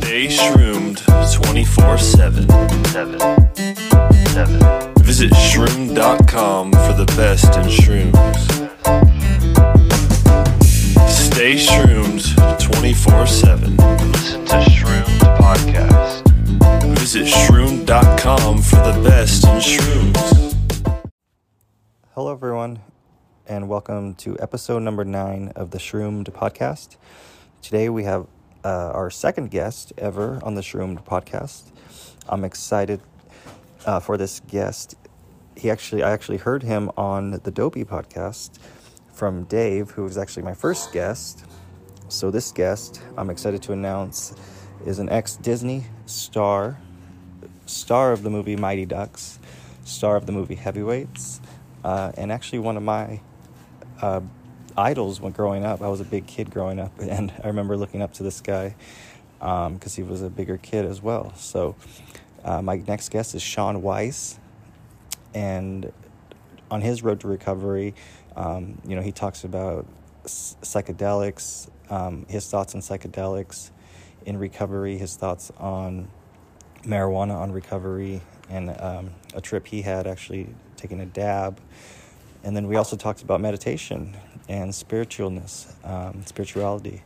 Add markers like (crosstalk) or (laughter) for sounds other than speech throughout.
Stay shroomed 24 7. 7. 7. Visit shroom.com for the best in shrooms. Stay shroomed 24 7. Listen to Shroomed Podcast. Visit shroom.com for the best in shrooms. Hello, everyone, and welcome to episode number nine of the Shroomed podcast. Today we have uh, our second guest ever on the Shroomed podcast. I'm excited uh, for this guest. He actually, I actually heard him on the Dopey podcast from Dave, who was actually my first guest. So this guest, I'm excited to announce, is an ex-Disney star, star of the movie Mighty Ducks, star of the movie Heavyweights, uh, and actually one of my uh, idols when growing up. I was a big kid growing up, (laughs) and I remember looking up to this guy because um, he was a bigger kid as well. So, uh, my next guest is Shaun Weiss, and on his road to recovery, um, you know, he talks about psychedelics, um, his thoughts on psychedelics in recovery, his thoughts on marijuana on recovery, and um, a trip he had actually taking a dab. And then we also talked about meditation and spiritualness, um, spirituality.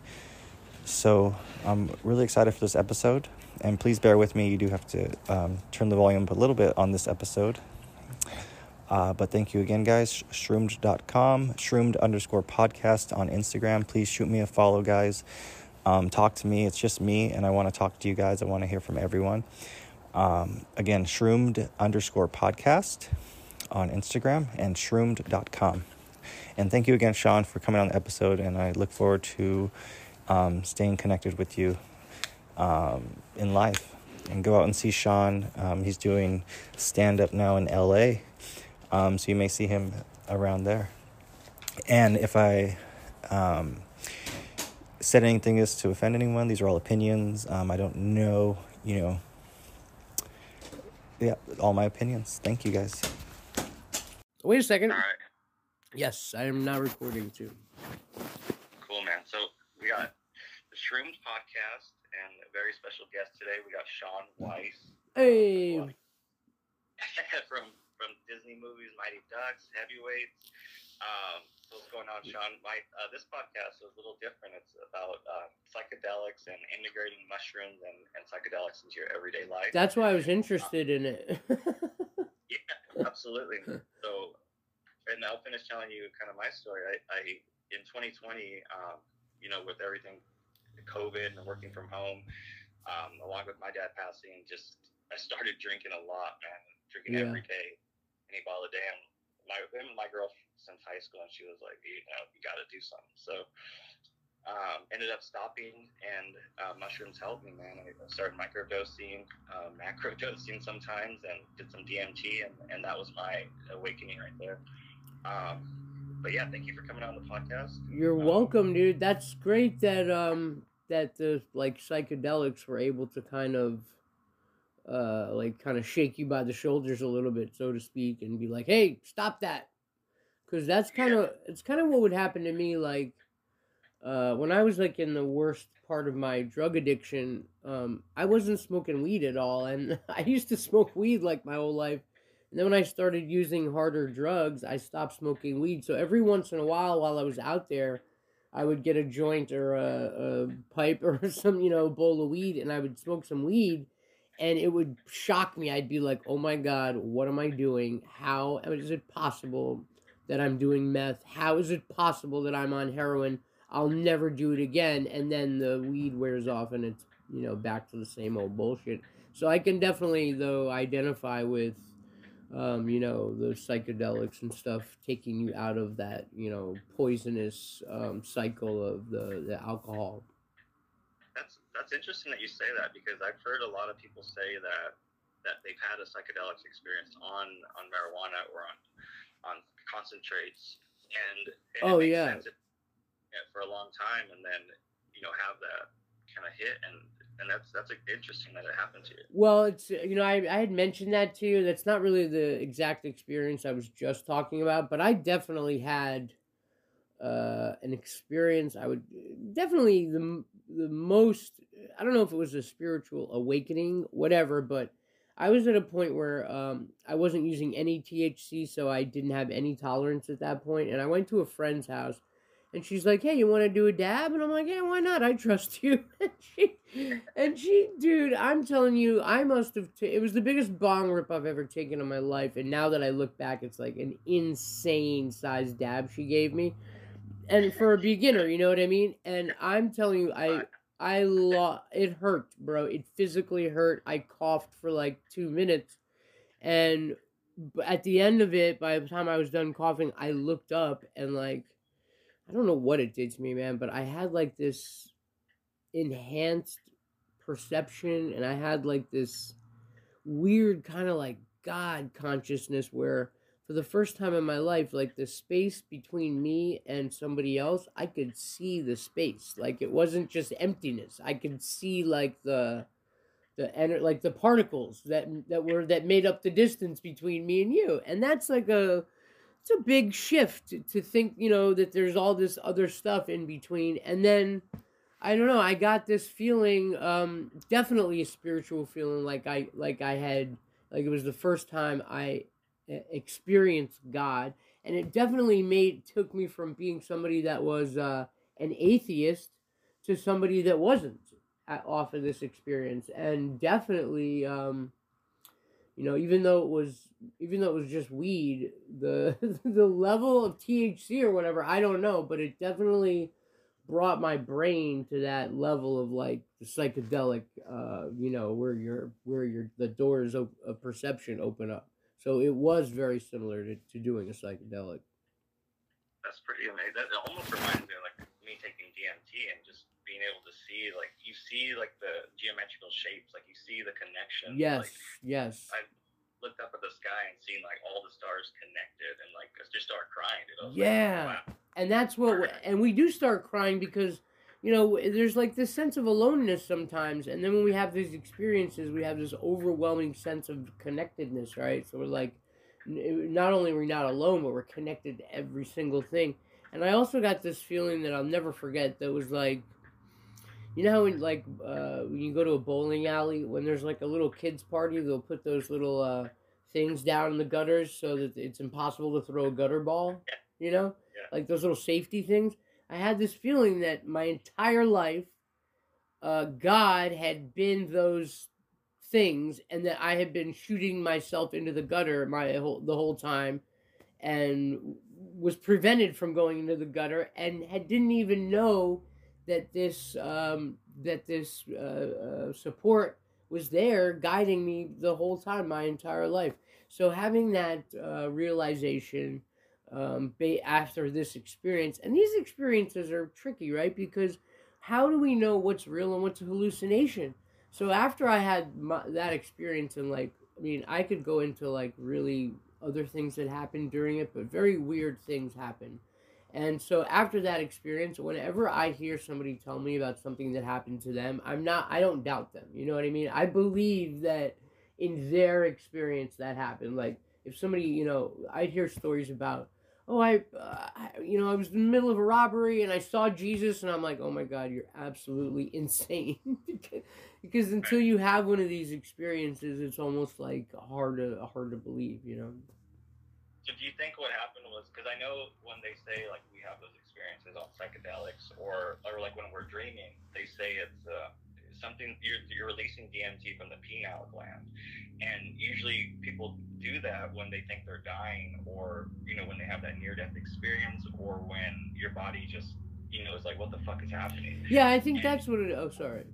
So I'm really excited for this episode. And please bear with me, you do have to um, turn the volume up a little bit on this episode. Uh, but thank you again, guys. Shroomed.com, shroomed underscore podcast on Instagram. Please shoot me a follow, guys. Um, talk to me. It's just me, and I want to talk to you guys. I want to hear from everyone. Um, again, shroomed underscore podcast on Instagram and shroomed.com. And thank you again, Shaun, for coming on the episode. And I look forward to um, staying connected with you um, in life. And go out and see Shaun. Um, he's doing stand up now in LA. Um, so you may see him around there. And if I um, said anything is to offend anyone, these are all opinions. Um, I don't know, you know. Yeah, all my opinions. Thank you guys. Wait a second. All right. Yes, I am now recording too. Cool, man. So we got the Shrooms podcast and a very special guest today. We got Shaun Weiss. Hey. from (laughs) from Disney movies, Mighty Ducks, Heavyweights. Um, what's going on, Shaun? My uh, this podcast is a little different. It's about uh, psychedelics and integrating mushrooms and, and psychedelics into your everyday life. That's why I was interested in it. (laughs) yeah, absolutely. (laughs) So, and I'll finish telling you kind of my story. I, I in 2020, um, you know, with everything, COVID and working from home, um, along with my dad passing, just I started drinking a lot, man. Drinking Yeah. every day, any bottle a day. And my been my girl since high school, and she was like, you know, you got to do something. So. Um, ended up stopping, and uh, mushrooms helped me, man. I started microdosing, uh, (laughs) macrodosing sometimes, and did some DMT, and, and that was my awakening right there. Um, but yeah, thank you for coming on the podcast. You're Um, welcome, dude. That's great that um that the like psychedelics were able to kind of uh like kind of shake you by the shoulders a little bit, so to speak, and be like, "Hey, stop that," because that's kind of it's kind of what would happen to me like uh when I was like in the worst part of my drug addiction. Um, I wasn't smoking weed at all, and (laughs) I used to smoke weed like my whole life. And then when I started using harder drugs, I stopped smoking weed. So every once in a while, while I was out there, I would get a joint or a, a pipe (laughs) or some, you know, bowl of weed, and I would smoke some weed, and it would shock me. I'd be like, "Oh my god, what am I doing? How is it possible that I'm doing meth? How is it possible that I'm on heroin? I'll never do it again." And then the weed wears off, and it's you know back to the same old bullshit. So I can definitely though identify with um, you know, the psychedelics and stuff taking you out of that, you know, poisonous um, cycle of the, the alcohol. That's that's interesting that you say that because I've heard a lot of people say that that they've had a psychedelics experience on on marijuana or on on concentrates, and, and Oh, it yeah. yeah, for a long time, and then you know have that kind of hit, and and that's that's interesting that it happened to you. Well, it's you know I, I had mentioned that to you. That's not really the exact experience I was just talking about, but I definitely had uh, an experience. I would definitely the the most I don't know if it was a spiritual awakening, whatever, but I was at a point where um, I wasn't using any THC, so I didn't have any tolerance at that point. And I went to a friend's house, and she's like, "Hey, you want to do a dab?" And I'm like, "Yeah, why not? I trust you." (laughs) and she, and she, dude, I'm telling you, I must have. T- it was the biggest bong rip I've ever taken in my life, and now that I look back, it's like an insane size dab she gave me, and for a beginner, you know what I mean. And I'm telling you, I I lo- it hurt, bro. It physically hurt. I coughed for like two minutes, and at the end of it, by the time I was done coughing, I looked up and like, I don't know what it did to me, man, but I had like this enhanced perception, and I had like this weird kind of like God consciousness where for the first time in my life, like the space between me and somebody else, I could see the space. Like it wasn't just emptiness. I could see like the the ener- like the particles that that were that made up the distance between me and you. And that's like a it's a big shift to, think, you know, that there's all this other stuff in between. And then I don't know, I got this feeling um definitely a spiritual feeling like I like I had like it was the first time I experienced God, and it definitely made took me from being somebody that was uh, an atheist to somebody that wasn't off of this experience, and definitely, um, you know, even though it was even though it was just weed, the (laughs) the level of THC or whatever, I don't know, but it definitely brought my brain to that level of like the psychedelic uh you know where your where your the doors of, of perception open up so it was very similar to, to doing a psychedelic. That's pretty amazing. That almost reminds me of like me taking DMT and being able to see like you see like the geometrical shapes, like you see the connection. Yes, like, yes. I looked up at the sky and seen like all the stars connected and like I just started crying. Yeah, like, wow. and that's what, and we do start crying because you know, there's like this sense of aloneness sometimes, and then when we have these experiences, we have this overwhelming sense of connectedness, right? So we're like, not only are we not alone, but we're connected to every single thing. And I also got this feeling that I'll never forget. That was like, you know how when like uh, when you go to a bowling alley, when there's like a little kids party, they'll put those little uh, things down in the gutters so that it's impossible to throw a gutter ball. You know, yeah. like those little safety things. I had this feeling that my entire life, uh, God had been those things, and that I had been shooting myself into the gutter my whole, the whole time, and was prevented from going into the gutter, and had didn't even know that this um, that this uh, uh, support was there guiding me the whole time, my entire life. So having that uh, realization um, after this experience. And these experiences are tricky, right? Because how do we know what's real and what's a hallucination? So after I had my, that experience, and like, I mean, I could go into like really other things that happened during it, but very weird things happen. And so after that experience, whenever I hear somebody tell me about something that happened to them, I'm not, I don't doubt them. You know what I mean? I believe that in their experience that happened. Like, if somebody, you know, I hear stories about oh, I, uh, you know, I was in the middle of a robbery and I saw Jesus, and I'm like, oh my God, you're absolutely (laughs) insane. because until you have one of these experiences, it's almost like hard to hard to believe, you know. So do you think what happened was because I know when they say like we have those experiences on psychedelics or or like when we're dreaming, they say it's uh, something you're you're releasing DMT from the pineal gland, and usually people do that when they think they're dying or you know when they have that near death experience or when your body just you know is like what the fuck is happening? Yeah i think and, that's what it oh sorry.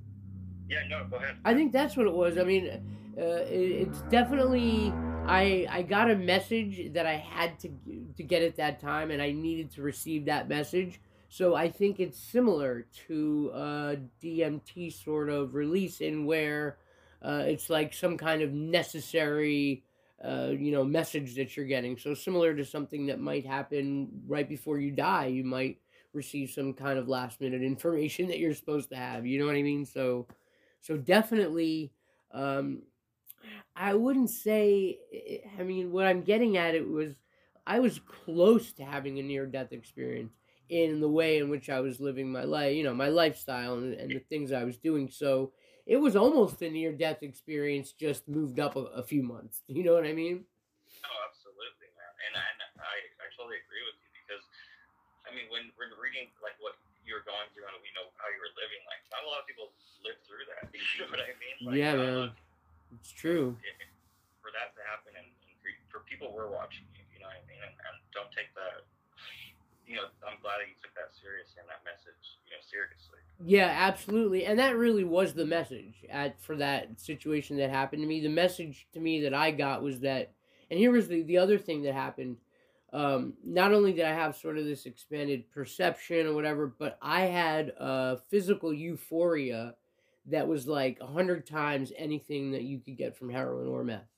Yeah no go ahead. I think that's what it was. I mean uh, it, it's definitely i i got a message that i had to to get at that time and i needed to receive that message. So i think it's similar to a dmt sort of release in where uh, it's like some kind of necessary uh, you know message that you're getting. So similar to something that might happen right before you die you might receive some kind of last minute (laughs) information that you're supposed to have you know what i mean? So so definitely um i wouldn't say i mean what i'm getting at it was i was close to having a near death experience in the way in which I was living my life, you know, my lifestyle and, and the things I was doing. So it was almost a near death experience, just moved up a, a, few months. (laughs) You know what I mean? Oh, absolutely, man. And, and I, I totally agree with you because, I mean, when we're reading like what you're going through and we know how you were living, like not a lot of people live through that. (laughs) You know what I mean? Like, yeah, man. It's true. It, for that to happen and, and for, people we're watching, you you know what I mean? And, and don't take that you know, I'm glad that you took that serious and that message, you know, seriously. Yeah, absolutely, and that really was the message at for that situation that happened to me. The message to me that I got was that, and here was the the other thing that happened. Um, not only did I have sort of this expanded perception or whatever, but I had a physical euphoria that was like a hundred times anything that you could get from heroin or meth,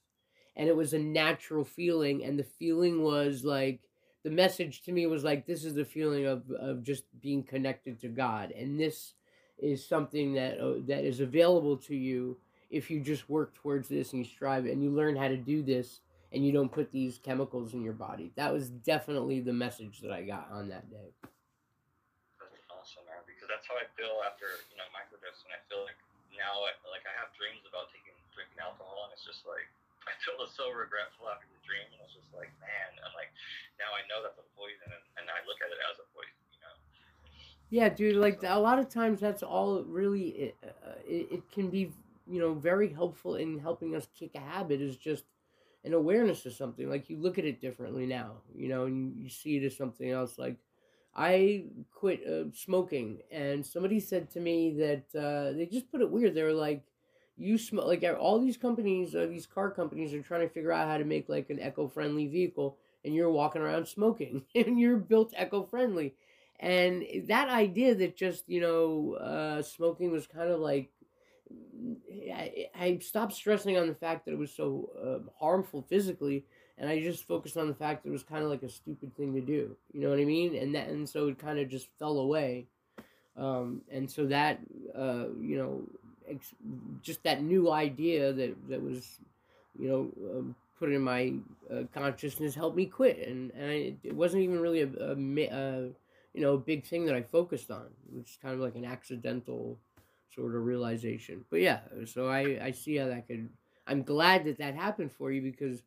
and it was a natural feeling, and the feeling was like the message to me was like this is the feeling of of just being connected to God, and this is something that uh, that is available to you if you just work towards this and you strive and you learn how to do this and you don't put these chemicals in your body. That was definitely the message that I got on that day. That's awesome, man. Because that's how I feel after you know microdosing. I feel like now, like I have dreams about taking drinking alcohol, and it's just like (laughs) I feel so regretful after the dream, and it's just like, man, I'm like, now I know that's a poison, and, and I look at it as a poison, you know. Yeah, dude. Like a lot of times, that's all really. It, uh, it, it can be, you know, very helpful in helping us kick a habit. Is just an awareness of something. Like you look at it differently now, you know, and you see it as something else. Like I quit uh, smoking, and somebody said to me that uh, they just put it weird. They were like you smoke like all these companies uh, these car companies are trying to figure out how to make like an eco-friendly vehicle and you're walking around smoking (laughs) and you're built eco-friendly and that idea that just you know uh, smoking was kind of like I, I stopped stressing on the fact that it was so uh, harmful physically and i just focused on the fact that it was kind of like a stupid thing to do you know what i mean and that and so it kind of just fell away um, and so that uh, you know just that new idea that that was, you know, um, put in my uh, consciousness helped me quit, and and I, it wasn't even really a, a, a you know big thing that I focused on. It was kind of like an accidental sort of realization. But yeah, so I I see how that could. I'm glad that that happened for you because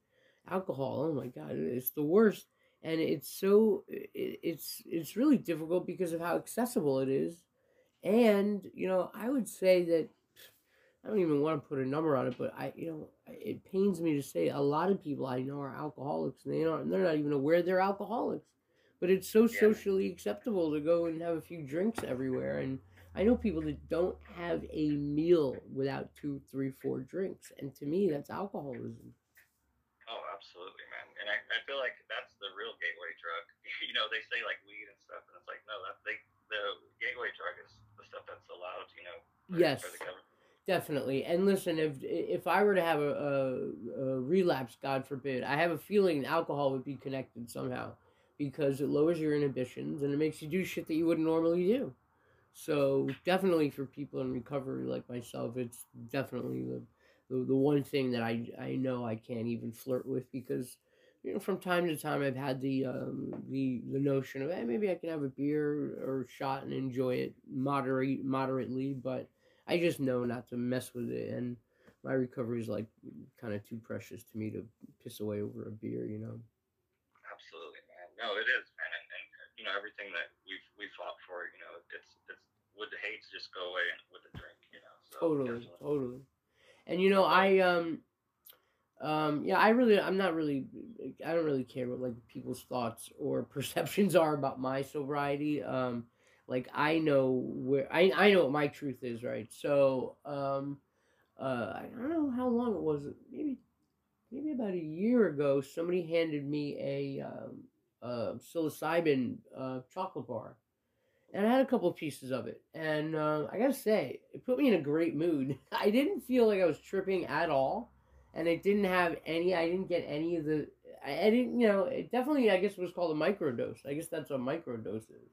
alcohol. Oh my God, it's the worst, and it's so it, it's it's really difficult because of how accessible it is, and you know I would say that I don't even want to put a number on it, but I, you know, it pains me to say a lot of people I know are alcoholics, and they aren't. They're not even aware they're alcoholics. But it's so yeah. socially acceptable to go and have a few drinks everywhere, and I know people that don't have a meal without two, three, four drinks, and to me, that's alcoholism. Oh, absolutely, man. And I, I feel like that's the real gateway drug. (laughs) You know, they say like weed and stuff, and it's like no, that they the gateway drug is the stuff that's allowed. You know, for, yes. For the government Definitely. And listen, if if I were to have a, a, a, relapse, God forbid, I have a feeling alcohol would be connected somehow because it lowers your inhibitions and it makes you do shit that you wouldn't normally do. So definitely for people in recovery like myself, it's definitely the the, the one thing that I I know I can't even flirt with because you know from time to time I've had the um the the notion of hey, maybe I can have a beer or a shot and enjoy it moderate moderately, but I just know not to mess with it, and my recovery is like kind of too precious to me to piss away over a beer, you know. Absolutely, man. No, it is, man, and, and you know everything that we've we fought for, you know, it's it's would the hate to just go away with a drink, you know. So totally, definitely. totally. And you know, I um um yeah i really i'm not really i don't really care what like people's thoughts or (laughs) perceptions are about my sobriety um like I know where I I know what my truth is, right? So um, uh, I don't know how long it was. Maybe maybe about a year ago, somebody handed me a um, uh, psilocybin uh, chocolate bar, and I had a couple of pieces of it. And uh, I gotta say, it put me in a great mood. (laughs) I didn't feel like I was tripping at all, and it didn't have any. I didn't get any of the. I, I didn't. You know, it definitely. I guess was called a microdose. I guess that's what microdose is.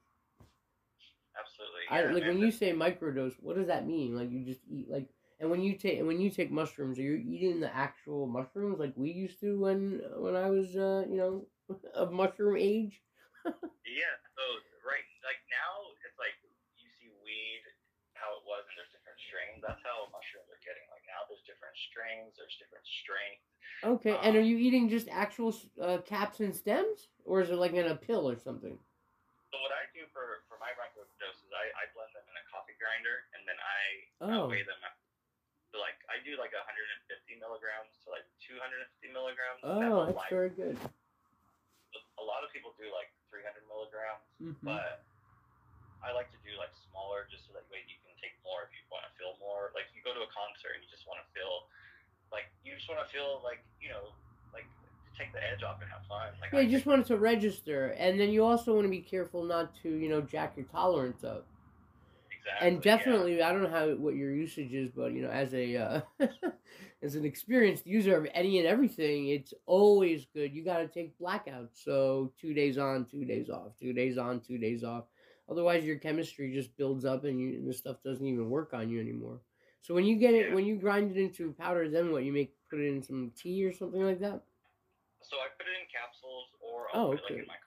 Absolutely. Yeah, I, like man, when you say microdose, what does that mean? Like you just eat like, and when you take when you take mushrooms, are you eating the actual mushrooms like we used to when when I was uh, you know (laughs) of mushroom age? (laughs) yeah. So right, like now it's like you see weed how it was, and there's different strains. That's how mushroom Different strings, there's different strengths. Okay, and are Um, you eating just actual uh, caps and stems, or is it like in a pill or something? So what I do for for my microdoses, I, I blend them in a coffee grinder, and then I Oh. uh, weigh them. So like I do like 150 milligrams to like 250 milligrams. Oh, that's lie- very good. A lot of people do like 300 milligrams, Mhm. but I like to do like smaller, just so that way you can take more if you want to feel more. Like you go to a concert and you just want to feel, like you just want to feel like you know, like to take the edge off and have fun. Like Yeah, I you just want it to register, and then you also want to be careful not to, you know, jack your tolerance up. exactly, and yeah. definitely, I don't know how what your usage is, but you know, as a uh, (laughs) as an experienced user of any and everything, it's always good. You got to take blackouts, so two days on, two days off, two days on, two days off. Otherwise, your chemistry just builds up, and you and the stuff doesn't even work on you anymore. So when you get it, Yeah. when you grind it into powder, then what? You make put it in some tea or something like that. So I put it in capsules, or Oh, I'll put it okay. like in my.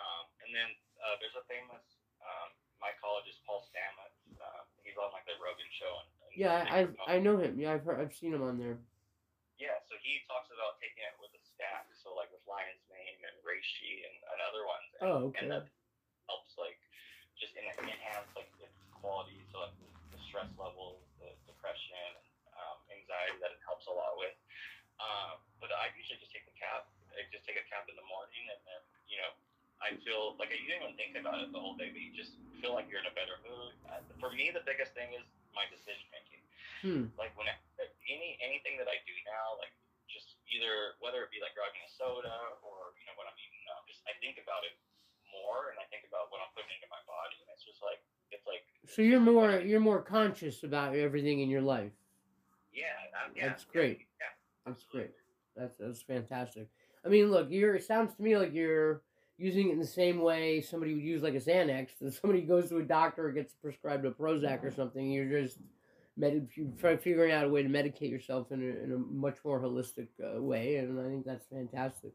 Um, and then uh, there's a famous um, mycologist, Paul Stamets. Uh, he's on like the Rogan show. And, and Yeah, I I, know him. Yeah, I've heard, I've seen him on there. Yeah, so he talks about taking it with a stack, so like with lion's mane and reishi and, and other ones. And, Oh, okay. And like just en- enhance like its quality, so like the, the stress levels, the depression, um, anxiety that it helps a lot with. Um, but I usually just take the cap. I just take a cap in the morning, and then you know I feel like you don't even think about it the whole day, but you just feel like you're in a better mood. Uh, for me, the biggest thing is my decision making Hmm. like when I, any anything that I do now, like just either whether it be like grabbing a soda or you know what I'm eating, um, just I think about it more and I think about what I'm putting into my body, and it's just like it's like So you're more you're more conscious about everything in your life. yeah, um, yeah, That's great. Yeah, That's great. That's that's fantastic. I mean, look, you're. It sounds to me like you're using it in the same way somebody would use like a Xanax. That somebody goes to a doctor or gets prescribed a Prozac or something. You're just med- figuring out a way to medicate yourself in a, in a much more holistic uh, way, and I think that's fantastic.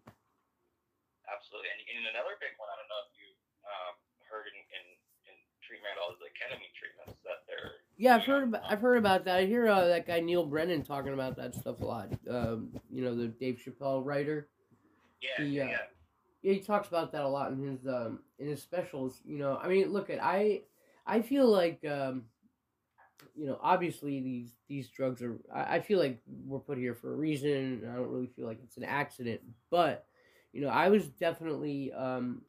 absolutely. And, and another big one, I don't know if you um, heard in, in in treatment all the ketamine treatments that they're Yeah, I've heard about I've heard about that. I hear uh, that guy Neal Brennan talking about that stuff a lot. Um, you know, the Dave Chappelle writer. yeah, yeah, uh, yeah. Yeah, he talks about that a lot in his um in his specials. You know, I mean, look at I I feel like um you know obviously these these drugs are I, I feel like we're put here for a reason. I don't really feel like it's an accident, but you know I was definitely um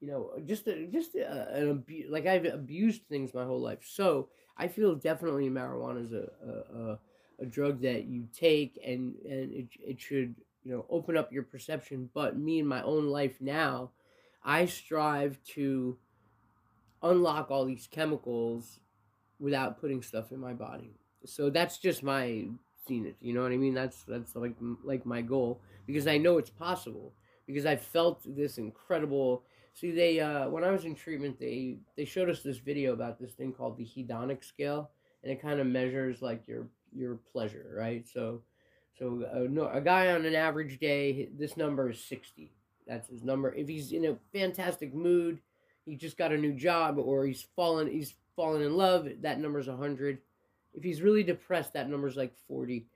you know just a, just a, an abu- like I've abused things my whole life, so I feel definitely marijuana is a a, a, drug that you take and and it it should you know open up your perception. But me in my own life now i strive to unlock all these chemicals without putting stuff in my body. So that's just my zenith you know what i mean? That's that's like like my goal because i know it's possible because i felt this incredible see they uh when i was in treatment they they showed us this video about this thing called the hedonic scale and it kind of measures like your your pleasure right so so uh, no, a guy on an average day, this number is 60. That's his number. If he's in a fantastic mood, he just got a new job, or he's fallen he's fallen in love, that number's 100. If he's really depressed, that number's like 40.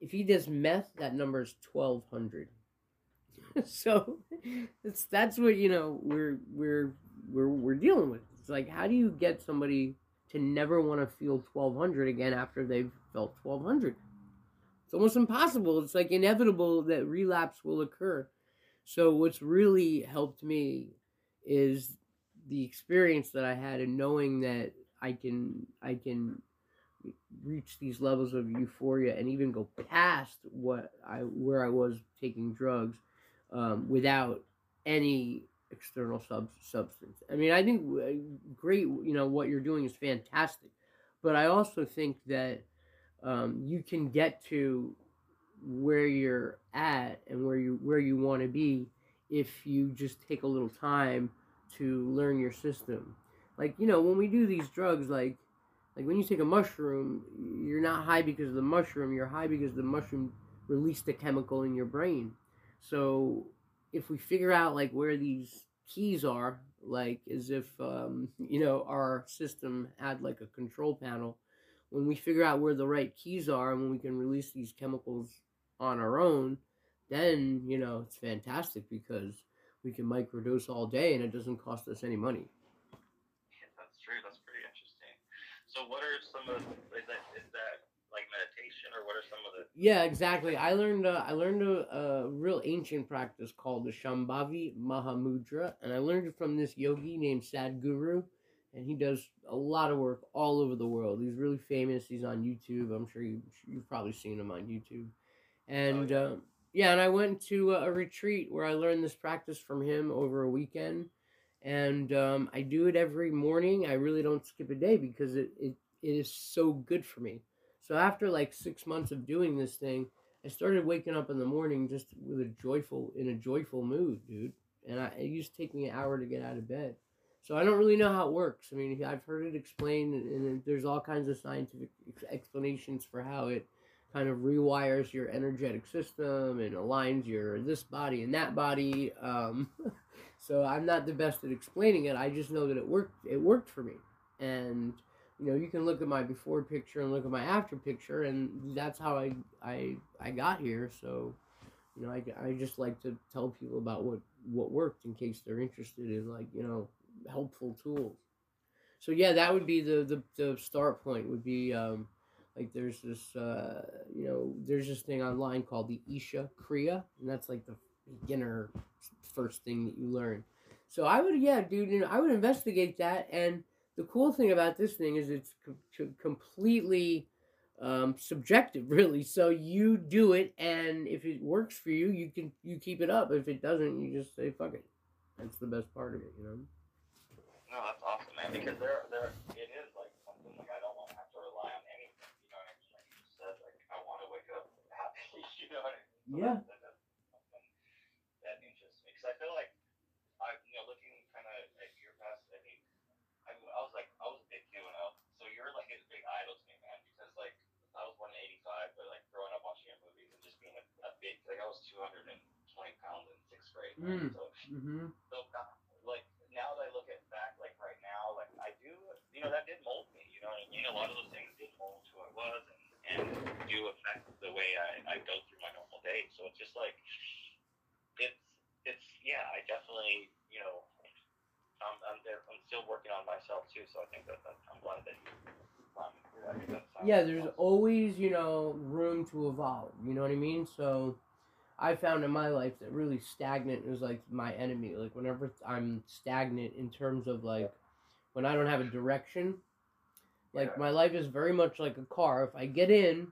If he does meth, that number's 1200. (laughs) so it's that's what you know we're we're we're we're dealing with. It's like how do you get somebody to never want to feel 1200 again after they've felt 1200? It's almost impossible. It's like inevitable that relapse will occur. So what's really helped me is the experience that I had and knowing that I can I can reach these levels of euphoria and even go past what I where I was taking drugs um, without any external sub substance. I mean, I think uh, great. You know what you're doing is fantastic, but I also think that um, you can get to where you're at and where you where you want to be if you just take a little time to learn your system. Like you know when we do these drugs, like like when you take a mushroom, you're not high because of the mushroom. You're high because the mushroom released a chemical in your brain. So if we figure out like where these keys are, like as if um, (laughs) you know our system had like a control panel when we figure out where the right keys are and when we can release these chemicals on our own, then you know it's fantastic because we can microdose all day and it doesn't cost us any money. Yeah, that's true. That's pretty interesting. So, what are some of is that is that or what are some of the Yeah, exactly. I learned uh, I learned a, a real ancient practice called the Shambhavi Mahamudra, and I learned it from this yogi named Sadhguru, and he does a lot of work all over the world. He's really famous. He's on YouTube. I'm sure you you've probably seen him on YouTube, and. yeah. Uh, yeah, and I went to a retreat where I learned this practice from him over a weekend, and um, I do it every morning. I really don't skip a day because it, it, it is so good for me. So after like six months of doing this thing, I started waking up in the morning just with a joyful in a joyful mood, dude. And I, it used to take me an hour to get out of bed. So I don't really know how it works. I mean, I've heard it explained, and, there's all kinds of scientific explanations for how it kind of rewires your energetic system and aligns your this body and that body. Um, (laughs) so I'm not the best at explaining it. I just know that it worked. It worked for me, and you know you can look at my before picture and look at my after picture, and that's how I I I got here. So you know I, I just like to tell people about what what worked in case they're interested in like you know helpful tools. So yeah, that would be the the, the start point. Would be um, like there's this uh, you know there's this thing online called the Isha Kriya, and that's like the beginner first thing that you learn. So I would yeah, dude, you know, I would investigate that. And the cool thing about this thing is it's com- com- completely um, subjective, (laughs) really. So you do it, and if it works for you, you can you keep it up. If it doesn't, you just say fuck it. That's the best part of it, you know. No, that's awesome, man. Because there, there, it is like something like I don't want to have to rely on anything. You know what I mean? Like you just said, like I want to wake up happy. (laughs) You know what I mean? So Yeah. That, that, that's something that interests me because I feel like I, you know, looking kind of at your past. I mean, I, I was like, I was big too, and I, so you're like a big idol to me, man. Because like I was born in '85, but like growing up watching your movies and just being a, a big, like I was 220 pounds in sixth grade. Mm. So Mm-hmm. so like now that I look at back like right now, like I do you know, that did mold me, you know what I mean? A lot of those things did mold who I was and, and do affect the way I, I go through my normal day. So it's just like it's it's yeah, I definitely, you know, I'm I'm, there, I'm still working on myself too, so I think that, that I'm glad that Yeah, there's always, you know, room to evolve. You know what I mean? So I found in my life that really stagnant is like my enemy. Like whenever I'm stagnant in terms of like when I don't have a direction, like my life is very much like a car. If I get in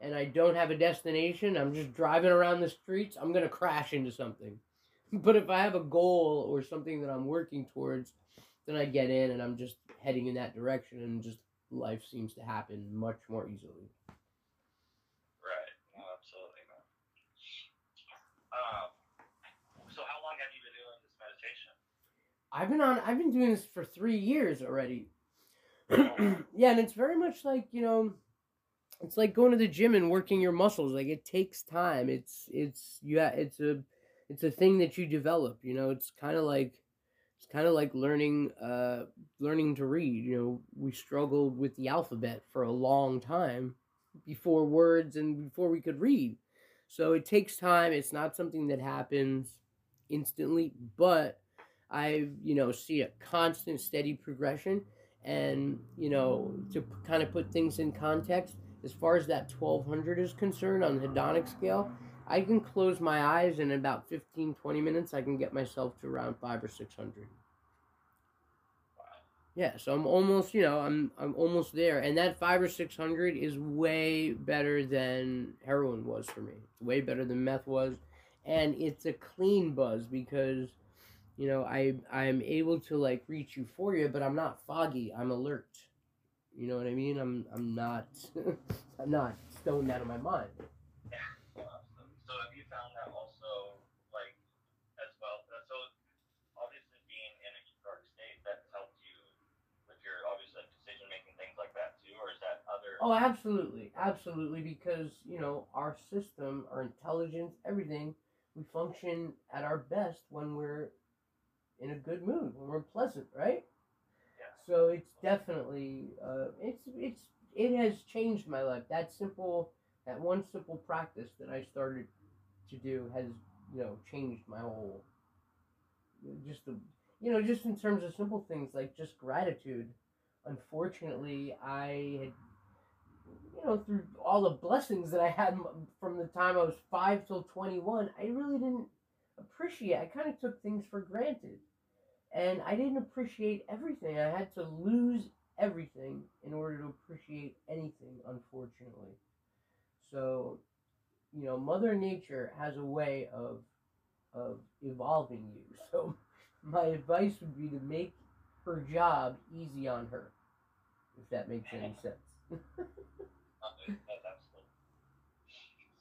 and I don't have a destination, I'm just driving around the streets, I'm going to crash into something. (laughs) But if I have a goal or something that I'm working towards, then I get in and I'm just heading in that direction and just life seems to happen much more easily. Right. No, absolutely, man. Um, so how long have you been doing this meditation? I've been on I've been doing this for 3 years already. (clears throat) yeah, and it's very much like, you know, it's like going to the gym and working your muscles. Like it takes time. It's it's yeah, it's a it's a thing that you develop, you know. It's kind of like it's kind of like learning uh learning to read, you know. We struggled with the alphabet for a long time before words and before we could read. So it takes time. It's not something that happens instantly, but I, you know, see a constant, steady progression. And, you know, to kind of put things in context, as far as that 1200 is concerned on the hedonic scale, I can close my eyes and in about 15, 20 minutes, I can get myself to around five or 600. Yeah, so I'm almost, you know, I'm I'm almost there, and that five or six hundred is way better than heroin was for me. It's way better than meth was, and it's a clean buzz because, you know, I I'm able to like reach euphoria, but I'm not foggy. I'm alert. You know what I mean? I'm I'm not (laughs) I'm not stoned out of my mind. Awesome. So have you found that also, like, as well? uh, So obviously being in a euphoric state, that helped you with your obviously like, decision making things like that too, or is that other? Oh, absolutely, absolutely. Because you know our system, our intelligence, everything, we function at our best when we're in a good mood, when we're pleasant, right? Yeah. So it's definitely, uh, it's it's it has changed my life. That simple, that one simple practice that I started to do has you know changed my whole. Just the you know just in terms of simple things like just gratitude. Unfortunately, I had you know, through all the blessings that I had from the time I was five till 21, I really didn't appreciate. I kind of took things for granted. And I didn't appreciate everything. I had to lose everything in order to appreciate anything, unfortunately. So, you know, Mother Nature has a way of of evolving you. (laughs) So, my advice would be to make her job easy on her, if that makes any (laughs) sense. That's absolutely.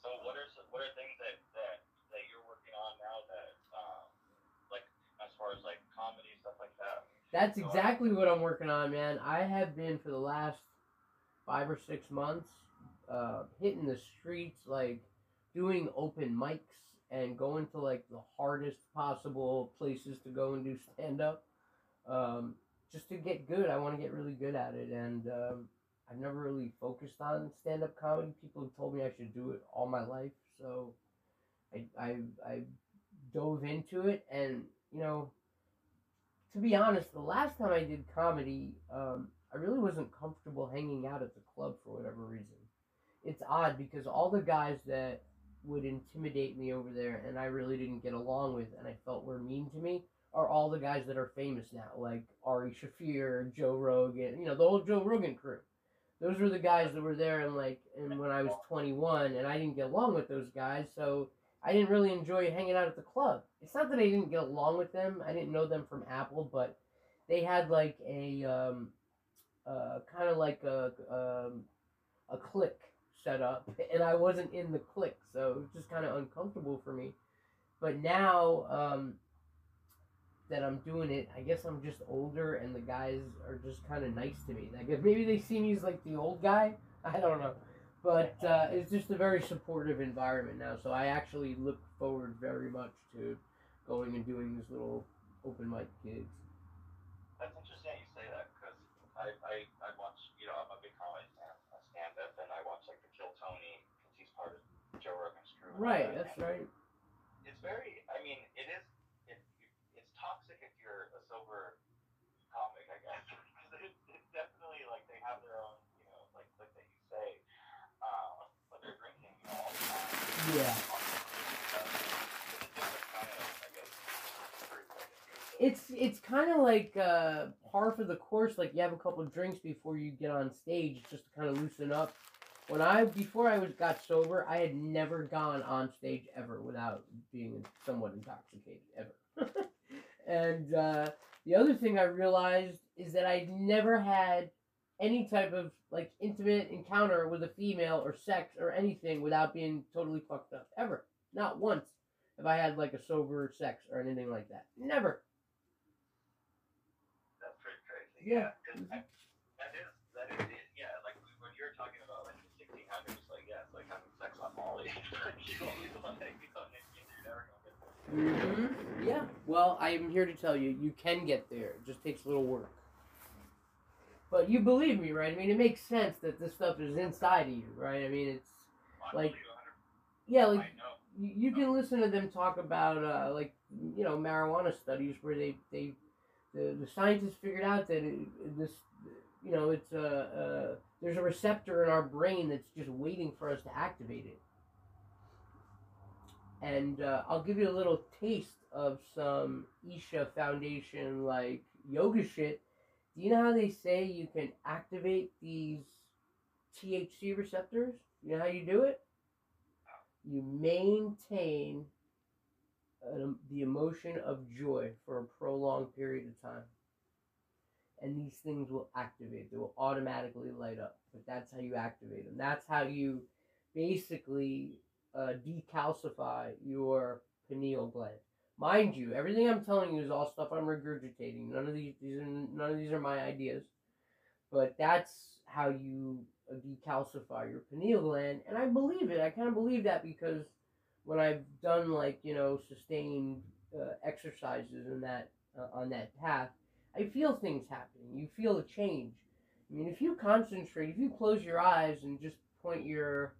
So what are some, what are things that, that, that you're working on now that um, like as far as like comedy stuff like that? That's exactly what I'm working on, man. I have been for the last five or six months uh, hitting the streets, like doing open mics and going to like the hardest possible places to go and do stand up. Um, just to get good, I want to get really good at it, and um, I've never really focused on stand up comedy. People have told me I should do it all my life, so I I I dove into it, and you know, to be honest, the last time I did comedy, um, I really wasn't comfortable hanging out at the club for whatever reason. It's odd because all the guys that would intimidate me over there and I really didn't get along with and I felt were mean to me are all the guys that are famous now, like Ari Shaffir, Joe Rogan, you know, the whole Joe Rogan crew those were the guys that were there and like and when I was 21 and I didn't get along with those guys so I didn't really enjoy hanging out at the club. It's not that I didn't get along with them. I didn't know them from Apple, but they had like a um, uh, kind of like a um, a clique set up, (laughs) and I wasn't in the clique, so it was just kind of uncomfortable for me. But now um, that I'm doing it. I guess I'm just older, and the guys are just kind of nice to me. Like maybe they see me as like the old guy. (laughs) I don't know, but uh, it's just a very supportive environment now. So I actually look forward very much to going and doing this little open mic gigs. That's interesting you say that because I, I, I watch, you know, I'm a big comedy fan, a stand up, and I watch like the Kill Tony because he's part of Joe Rogan's crew. Right, that's right. It's very, I mean, it is toxic if you're a sober comic, I guess. it's, it's definitely like they have their own, you know, like like that you say, uh, but they're drinking you know, all the time. Yeah. It's it's kind of like uh, par for the course. Like you have a couple drinks before you get on stage, just to kind of loosen up. When I before I was got sober, I had never gone on stage ever without being somewhat intoxicated ever. (laughs) And uh, the other thing I realized is that I'd never had any type of like intimate encounter with a female or sex or anything without being totally fucked up ever. Not once have I had like a sober sex or anything like that. Never. That's pretty crazy. Yeah. yeah that is that is it. Yeah, like when you're talking about like the 1600s, like yeah, it's like having sex on Molly. you're never gonna Mm-hmm. Yeah. Well, I'm here to tell you, you can get there. It just takes a little work. But you believe me, right? I mean, it makes sense that this stuff is inside of you, right? I mean, it's like, yeah, like you can listen to them talk about, uh, like, you know, marijuana studies where they they the, the scientists figured out that it, this, you know, it's a, uh, there's a receptor in our brain that's just waiting for us to activate it and uh, I'll give you a little taste of some Isha Foundation like yoga shit. Do you know how they say you can activate these THC receptors? You know how you do it? You maintain uh, the emotion of joy for a prolonged period of time. And these things will activate. They will automatically light up. But that's how you activate them. That's how you basically uh, decalcify your pineal gland. Mind you, everything I'm telling you is all stuff I'm regurgitating. None of these, these are none of these are my ideas, but that's how you uh, decalcify your pineal gland, and I believe it. I kind of believe that because when I've done like you know sustained uh, exercises in that uh, on that path, I feel things happening. You feel a change. I mean, if you concentrate, if you close your eyes and just point your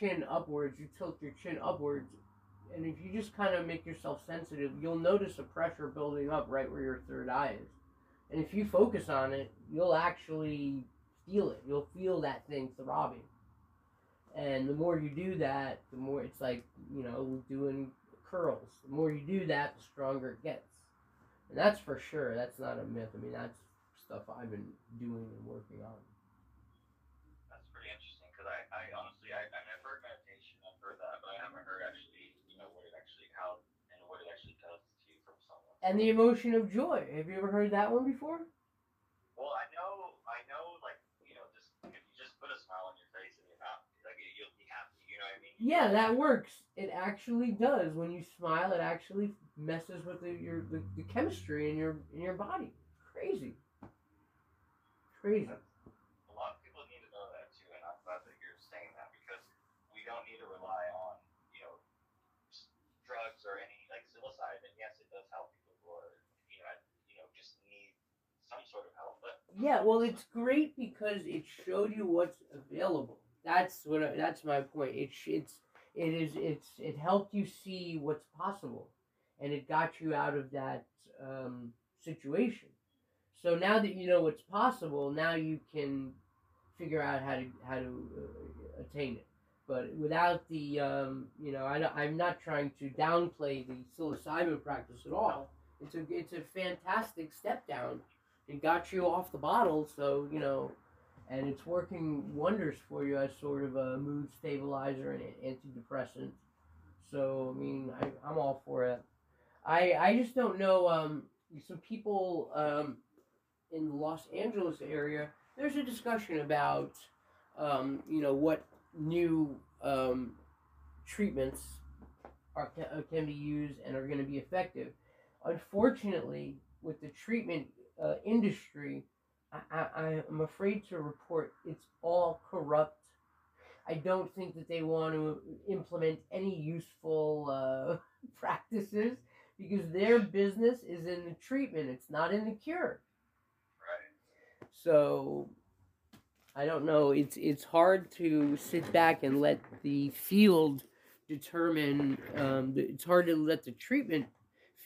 chin upwards, you tilt your chin upwards, and if you just kind of make yourself sensitive, you'll notice a pressure building up right where your third eye is. And if you focus on it, you'll actually feel it. You'll feel that thing throbbing. And the more you do that, the more it's like, you know, doing curls. The more you do that, the stronger it gets. And that's for sure. That's not a myth. I mean, that's stuff I've been doing and working on. That's pretty interesting because I, I honestly, I, I mean, I've heard meditation, I've heard that, but I haven't heard actually, you know, what it actually, how, and what it actually does to you from someone. And the emotion of joy. Have you ever heard that one before? Well, I know, I know, like, you know, just if you just put a smile on your face and you're not, like, you- you'll be happy. You know what I mean? Yeah, that works. It actually does. When you smile, it actually messes with the, your the, the chemistry in your in your body. Crazy. Crazy. A lot of people need to know that too, and I'm glad that you're saying that because we don't need to rely on, you know, s- drugs or any like psilocybin. Yes, it does help people who are, you know, you know, just need some sort of but Yeah, well, it's great because it showed you what's available. That's what. I, that's my point. It it's it is it's it helped you see what's possible, and it got you out of that um, situation. So now that you know what's possible, now you can figure out how to how to uh, attain it. But without the um, you know, I, I'm not trying to downplay the psilocybin practice at all. It's a it's a fantastic step down it got you off the bottle, so you know, and it's working wonders for you as sort of a mood stabilizer and an antidepressant. So I mean, I, I'm all for it. I I just don't know. Um, some people um, in the Los Angeles area, there's a discussion about, um, you know, what new um, treatments are can, can be used and are going to be effective. Unfortunately, with the treatment uh, industry, I, I, I'm afraid to report it's all corrupt. I don't think that they want to implement any useful uh, (laughs) practices because their business is in the treatment, it's not in the cure. right. So I don't know. It's it's hard to sit back and let the field determine. Um, the- it's hard to let the treatment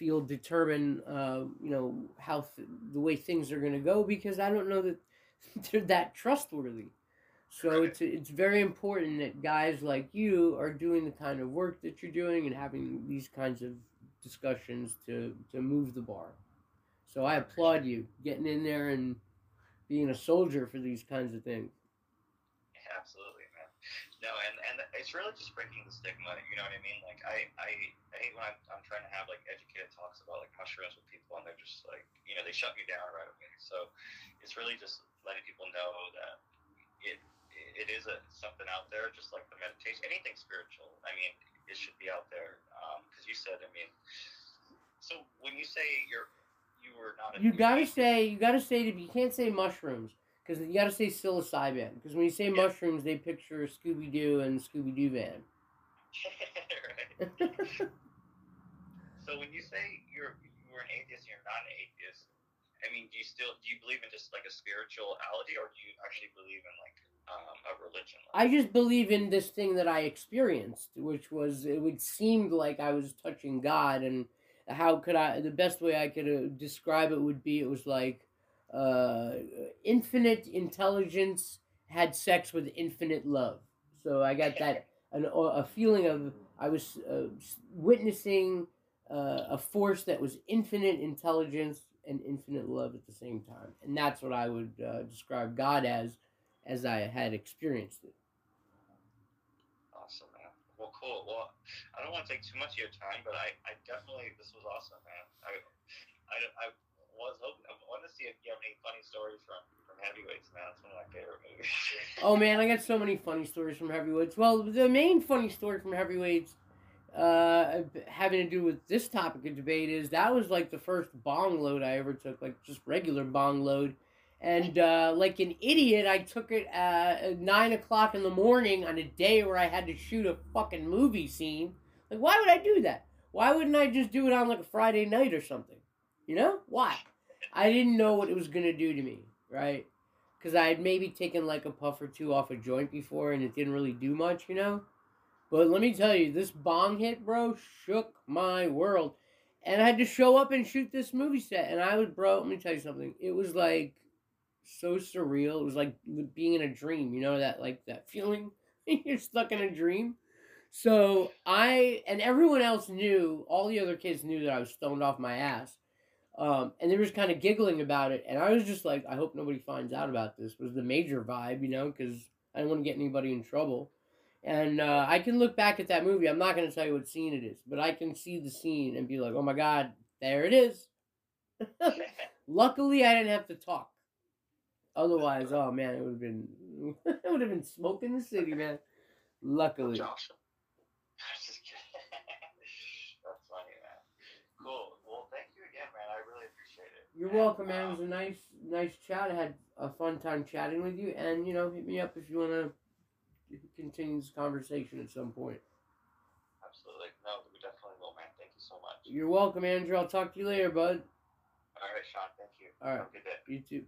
field determine. Uh, you know how th- the way things are going to go because I don't know that (laughs) they're that trustworthy. So it's it's very important that guys like you are doing the kind of work that you're doing and having these kinds of discussions to to move the bar. So I applaud you getting in there and being a soldier for these kinds of things. Absolutely. No, and and it's really just breaking the stigma. You know what I mean? Like I I, I hate when I'm, I'm trying to have like educated talks about like mushrooms with people, and they're just like you know they shut me down right away. So it's really just letting people know that it it is a something out there, just like the meditation, anything spiritual. I mean, it should be out there. Um, because you said, I mean, so when you say you're you were not a You gotta say you gotta say to you can't say mushrooms because you gotta say psilocybin because when you say Yeah. mushrooms they picture Scooby Doo and Scooby Doo van. (laughs) (laughs) So when you say you're you were an atheist and you're not an atheist, I mean, do you still do you believe in just like a spirituality, or do you actually believe in like um, a religion? I just believe in this thing that I experienced, which was it would seem like I was touching God, and how could I? The best way I could describe it would be it was like uh, infinite intelligence had sex with infinite love. So I got that an, a feeling of I was uh, witnessing uh, a force that was infinite intelligence and infinite love at the same time, and that's what I would uh, describe God as, as I had experienced it. Awesome, man. Well, cool. Well, I don't want to take too much of your time, but I, I definitely this was awesome, man. I I, I was hoping I wanted to see if you have any funny stories from from Heavyweights, man. It's one of my favorite movies. (laughs) Oh man, I got so many funny stories from heavyweights. Well, the main funny story from heavyweights, uh, having to do with this topic of debate is that was like the first bong load I ever took, like just regular bong load, and uh, like an idiot, I took it at nine o'clock in the morning on a day where I had to shoot a fucking movie scene. Like, why would I do that? Why wouldn't I just do it on like a Friday night or something? You know why? I didn't know what it was gonna do to me, right? because I had maybe taken like a puff or two off a joint before and it didn't really do much, you know. But let me tell you, this bong hit, bro, shook my world. And I had to show up and shoot this movie set. And I was, bro, let me tell you something. It was like so surreal. It was like being in a dream, you know, that like that feeling (laughs) you're stuck in a dream. So I and everyone else knew, all the other kids knew that I was stoned off my ass. Um, and they were just kind of giggling about it. And I was just like, I hope nobody finds out about this, was the major vibe, you know, because I don't want to get anybody in trouble. And uh, I can look back at that movie. I'm not going to tell you what scene it is, but I can see the scene and be like, oh my God, there it is. (laughs) Luckily, I didn't have to talk. Otherwise, oh man, it would have been (laughs) it would have been smoke in the city, man. Luckily. Josh. Just kidding. That's funny, man. Cool. Well, thank you again, man. I really appreciate it. You're welcome, man. It um, was a nice, nice chat. I had a fun time chatting with you, and you know, hit me up if you want to continue this conversation at some point. Absolutely. No, we definitely will, man. Thank you so much. You're welcome, Andrew. I'll talk to you later, bud. All right, Shaun. Thank you. All right. Have a good day. You too.